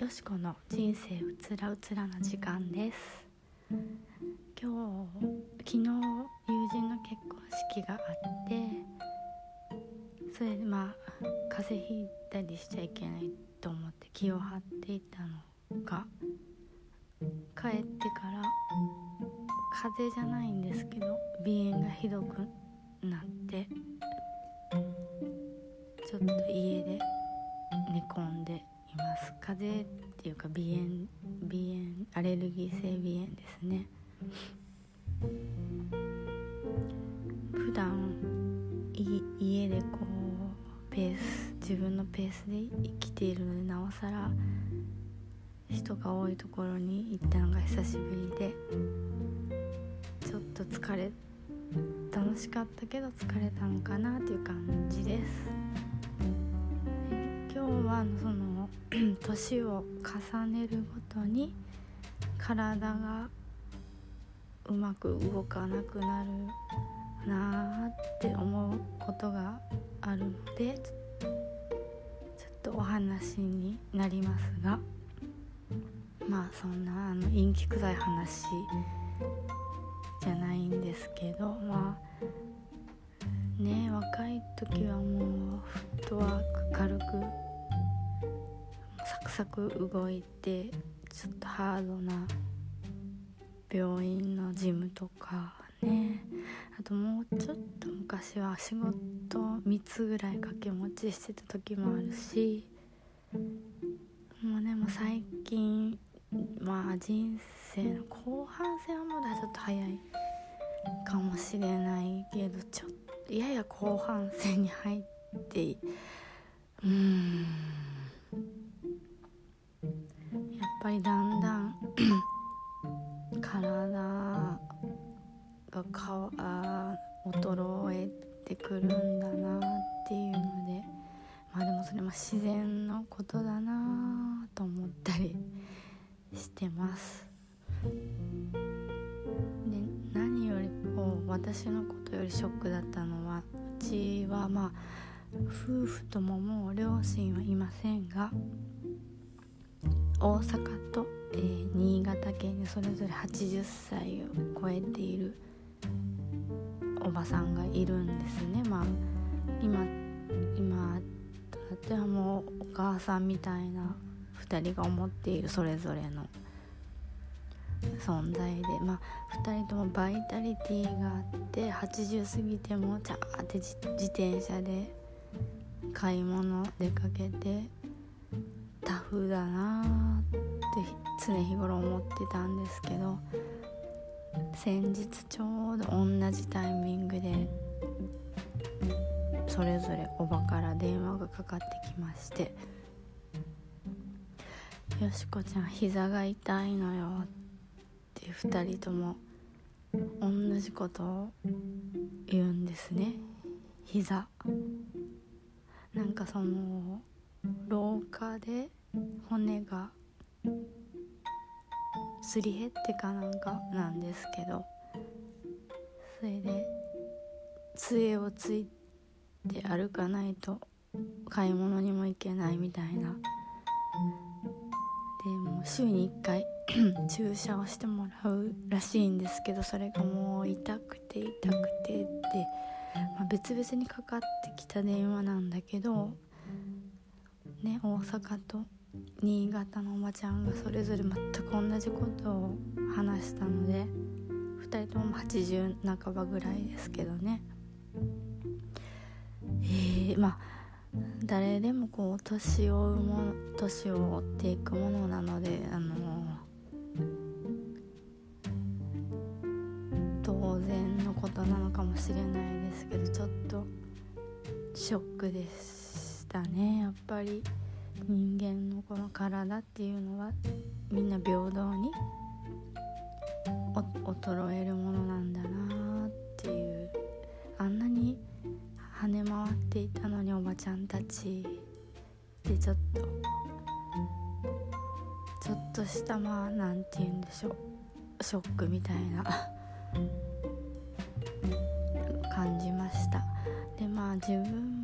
よしこの人生うつらうつらな時間です。今日昨日友人の結婚式があってそれでまあ風邪ひいたりしちゃいけないと思って気を張っていたのが帰ってから風邪じゃないんですけど鼻炎がひどくなってちょっと家で寝込んでいます風邪っていうか鼻炎鼻炎アレルギー性鼻炎ですね。普段家でこうペース自分のペースで生きているのでなおさら人が多いところに行ったのが久しぶりでちょっと疲れ楽しかったけど疲れたのかなという感じです。今日はその 年を重ねるごとに体がうまく動かなくなるなーって思うことがあるのでちょっとお話になりますがまあそんなあの陰気臭い話じゃないんですけどまあね若い時はもうフットワーク軽くサク動いてちょっとハードな病院の事務とかね。あともうちょっと昔は仕事3つぐらい掛け持ちしてた時もあるし。もうでも最近まあ人生の後半戦はまだちょっと早いかもしれないけどちょっとやや後半戦に入ってうん。ぱりだんだん 体がかあ衰えてくるんだなっていうのでまあでもそれも自然のことだなと思ったりしてます。で何よりこう私のことよりショックだったのはうちはまあ夫婦とももう両親はいませんが大阪と、えー、新潟県にそれぞれ80歳を超えているおばさんがいるんですね。まあ今今となってはもうお母さんみたいな2人が思っているそれぞれの存在でまあ2人ともバイタリティがあって80過ぎてもチャーって自転車で買い物出かけてタフだなって常日頃思ってたんですけど先日ちょうど同じタイミングでそれぞれおばから電話がかかってきまして「よしこちゃん膝が痛いのよ」って2人とも同じことを言うんですね。膝。なんかその廊下で骨がすり減ってかなんかなんですけどそれで杖をついて歩かないと買い物にも行けないみたいな。でも週に1回 注射をしてもらうらしいんですけどそれがもう痛くて痛くてって、まあ、別々にかかってきた電話なんだけどね大阪と新潟のおばちゃんがそれぞれ全く同じことを話したので2人とも80半ばぐらいですけどね。えー、まあ誰でもこう年を追うもの年を追っていくものなのであの当然のことなのかもしれないですけどちょっとショックでし。ぱり人間のこの体っていうのはみんな平等に衰えるものなんだなっていう。あんなに跳ね回っていたのにおばちゃんたちでちょっとちょっとしたまあ何て言うんでしょう。ショックみたいな。感じました。でまあ自分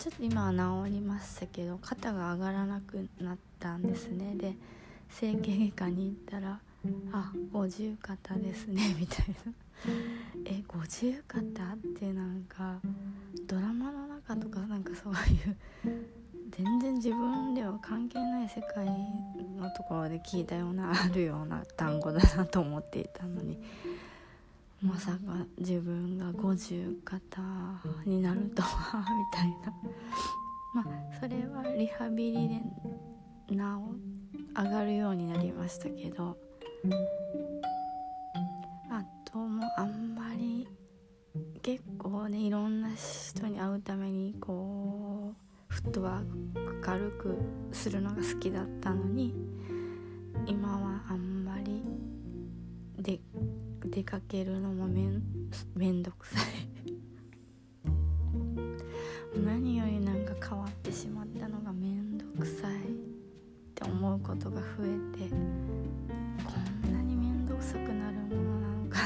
ちょっと今は治りましたけど肩が上がらなくなったんですね。で整形外科に行ったら「あ五十肩ですね」みたいな「え五十肩?」ってなんかドラマの中とかなんかそういう全然自分では関係ない世界のところで聞いたようなあるような単語だなと思っていたのにまさか自分が50肩になるとはみたいな。まあそれはリハビリでなお上がるようになりましたけど。あともあんまり結構ねいろんな人に会うためにこうフットワーク軽くするのが好きだったのに今はあんまりで出かけるのもめんめんどくさい。何よりなんか変わってしまったのがめんどくさいって思うことが増えてこんなにめんどくさくなるものなのかな。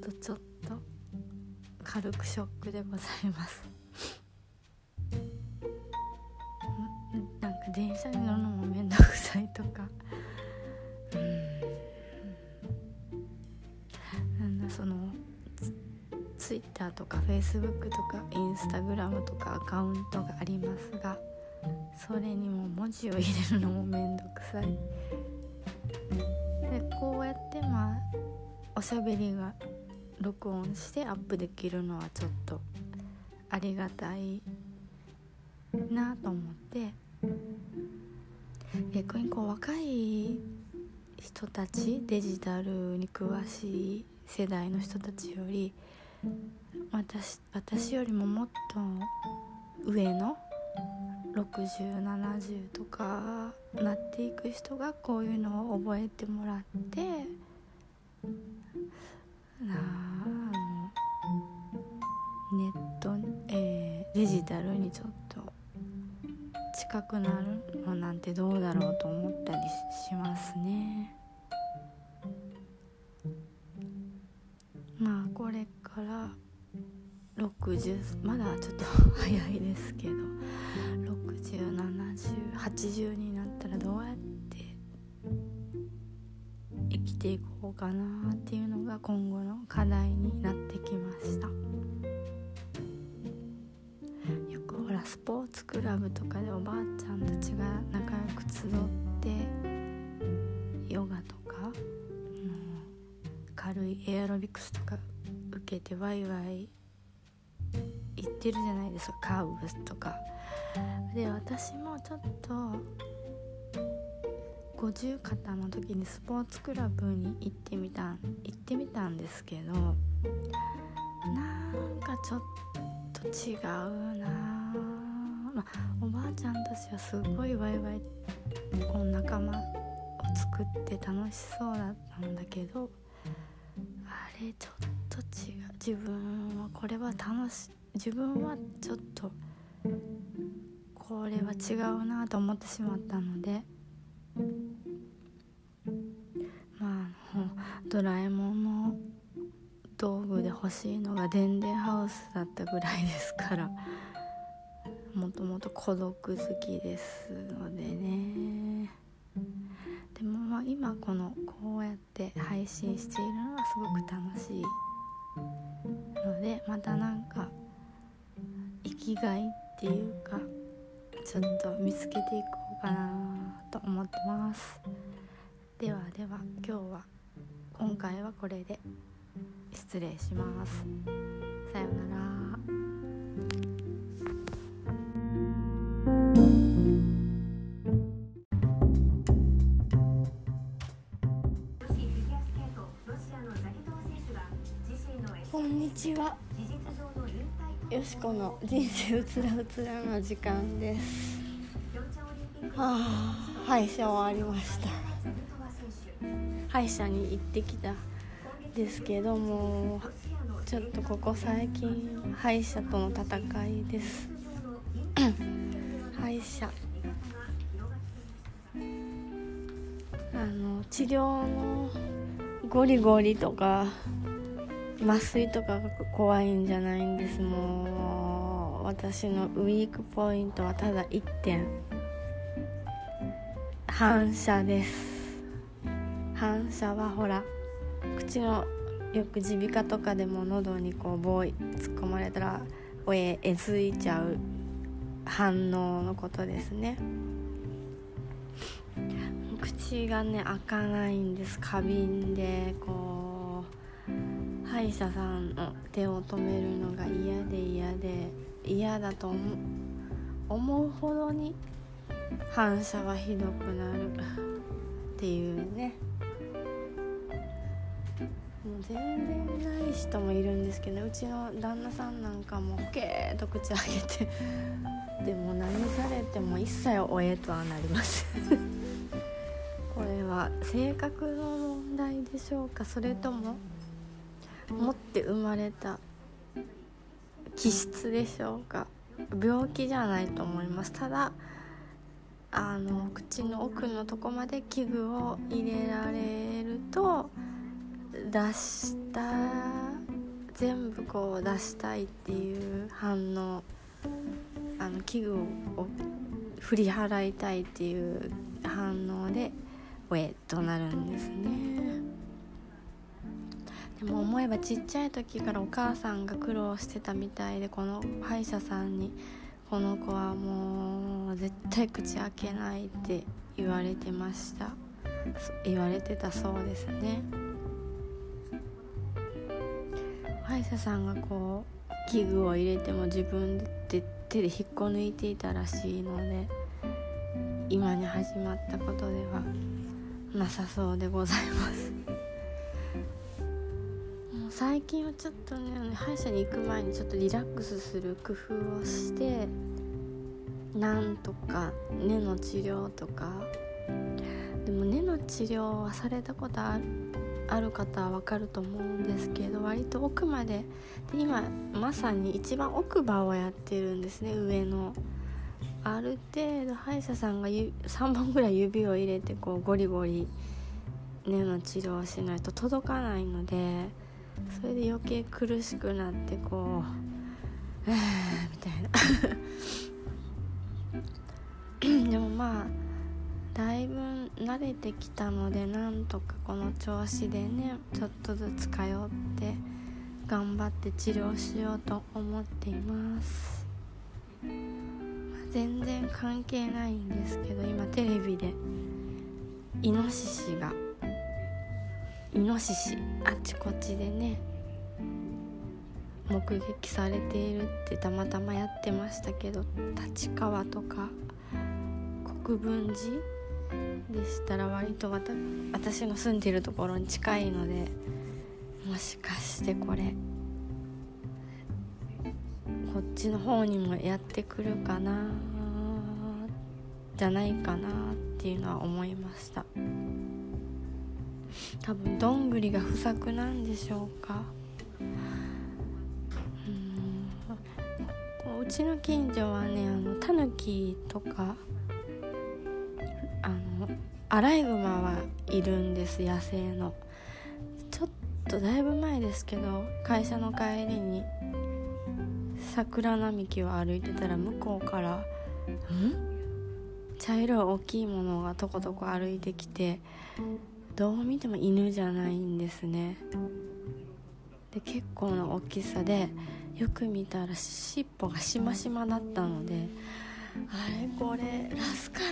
とちょっと軽くショックでございます。なんか電車に乗るのツイッターとかフェイスブックとかインスタグラムとかアカウントがありますがそれにも文字を入れるのもめんどくさい。でこうやってまあおしゃべりが録音してアップできるのはちょっとありがたいなと思って。逆にこう若い人たちデジタルに詳しい世代の人たちより私私よりももっと上の6070とかなっていく人がこういうのを覚えてもらってなあネット、えー、デジタルにちょっと近くなるのなんてどうだろうと思ったりしますね。から60まだちょっと早いですけど607080になったらどうやって生きていこうかなっていうのが今後の課題になってきました。よくほらスポーツクラブとかでおばあちゃんたちが仲良く集ってヨガとか軽いエアロビクスとかけてワイワイ言ってるじゃないですか。カーブとか。で私もちょっと50肩の時にスポーツクラブに行ってみた行ってみたんですけどなんかちょっと違うなまあ、おばあちゃんたちはすごいワイワイこう仲間を作って楽しそうだったんだけどあれちょっと違う自分はこれは楽し自分はちょっとこれは違うなと思ってしまったのでまああのドラえもんの道具で欲しいのがでんでんハウスだったぐらいですからもともと孤独好きですのでね。でもまあ今このこうやって配信しているのはすごく楽しい。のでまたなんか生きがいっていうかちょっと見つけていこうかなと思ってます。ではでは今日は今回はこれで失礼します。さようなら。よしこの人生うつらうつらの時間です。はあ歯医者終わりました。歯医者に行ってきたですけどもちょっとここ最近歯医者との戦いです。歯医者。あの治療のゴリゴリとか麻酔とかが怖いんじゃないんです。も今日私のウィークポイントはただ1点。反射です。反射はほら口のよく耳鼻科とかでも喉にこう棒突っ込まれたらおええずいちゃう反応のことですね。口がね開かないんです。過敏でこう歯医者さんの手を止めるのが嫌で嫌で嫌だと思うほどに反射はひどくなるっていうね。もう全然ない人もいるんですけどうちの旦那さんなんかもほけーと口開けてでも何されても一切おえとはなりますこれは性格の問題でしょうか？それとも持って生まれた気質でしょうか。病気じゃないと思います。ただあの口の奥のとこまで器具を入れられると出した全部こう出したいっていう反応あの器具を振り払いたいっていう反応でウェッとなるんですね。でも思えばちっちゃい時からお母さんが苦労してたみたいでこの歯医者さんにこの子はもう絶対口開けないって言われてました。言われてたそうですね。歯医者さんがこう器具を入れても自分で手で引っこ抜いていたらしいので今に始まったことではなさそうでございます。最近はちょっとね歯医者に行く前にちょっとリラックスする工夫をしてなんとか根の治療とか。でも根の治療はされたことあるある方は分かると思うんですけど割と奥までで今まさに一番奥歯をやってるんですね上の。ある程度歯医者さんが3本ぐらい指を入れてこうゴリゴリ根の治療をしないと届かないのでそれで余計苦しくなってこう「えー」みたいな。でもまあだいぶ慣れてきたのでなんとかこの調子でねちょっとずつ通って頑張って治療しようと思っています、まあ、全然関係ないんですけど今テレビでイノシシがイノシシあちこちでね目撃されているってたまたまやってましたけど立川とか国分寺でしたら割と私の住んでるところに近いのでもしかしてこれこっちの方にもやってくるかなじゃないかなっていうのは思いました。多分どんぐりが不作なんでしょうか。うん。うちの近所はねあのタヌキとかあのアライグマはいるんです野生の。ちょっとだいぶ前ですけど会社の帰りに桜並木を歩いてたら向こうから「ん？茶色い大きいものがとことこ歩いてきてどう見ても犬じゃないんですね。で結構な大きさでよく見たら尻尾がしましまだったのであれこれラスカル？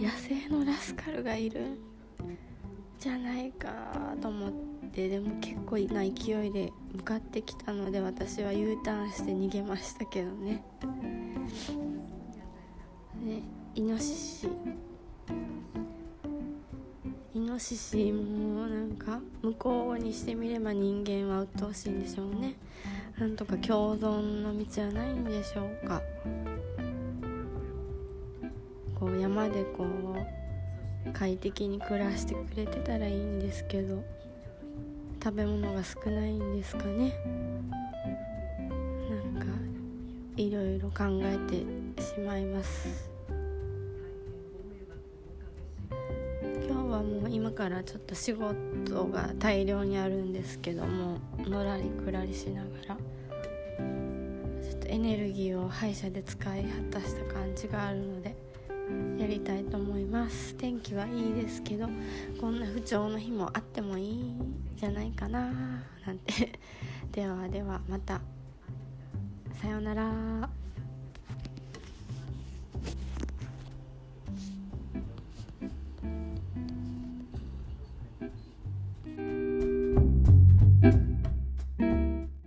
野生のラスカルがいるじゃないかと思ってでも結構な勢いで向かってきたので私は U ターンして逃げましたけどね。でイノシシ。イノシシもなんか向こうにしてみれば人間は鬱陶しいんでしょうね。なんとか共存の道はないんでしょうか。こう山でこう快適に暮らしてくれてたらいいんですけど食べ物が少ないんですかね。なんかいろいろ考えてしまいます。今からちょっと仕事が大量にあるんですけどものらりくらりしながらちょっとエネルギーを歯医者で使い果たした感じがあるのでやりたいと思います。天気はいいですけどこんな不調の日もあってもいいんじゃないかななんて。ではではまた。さようなら。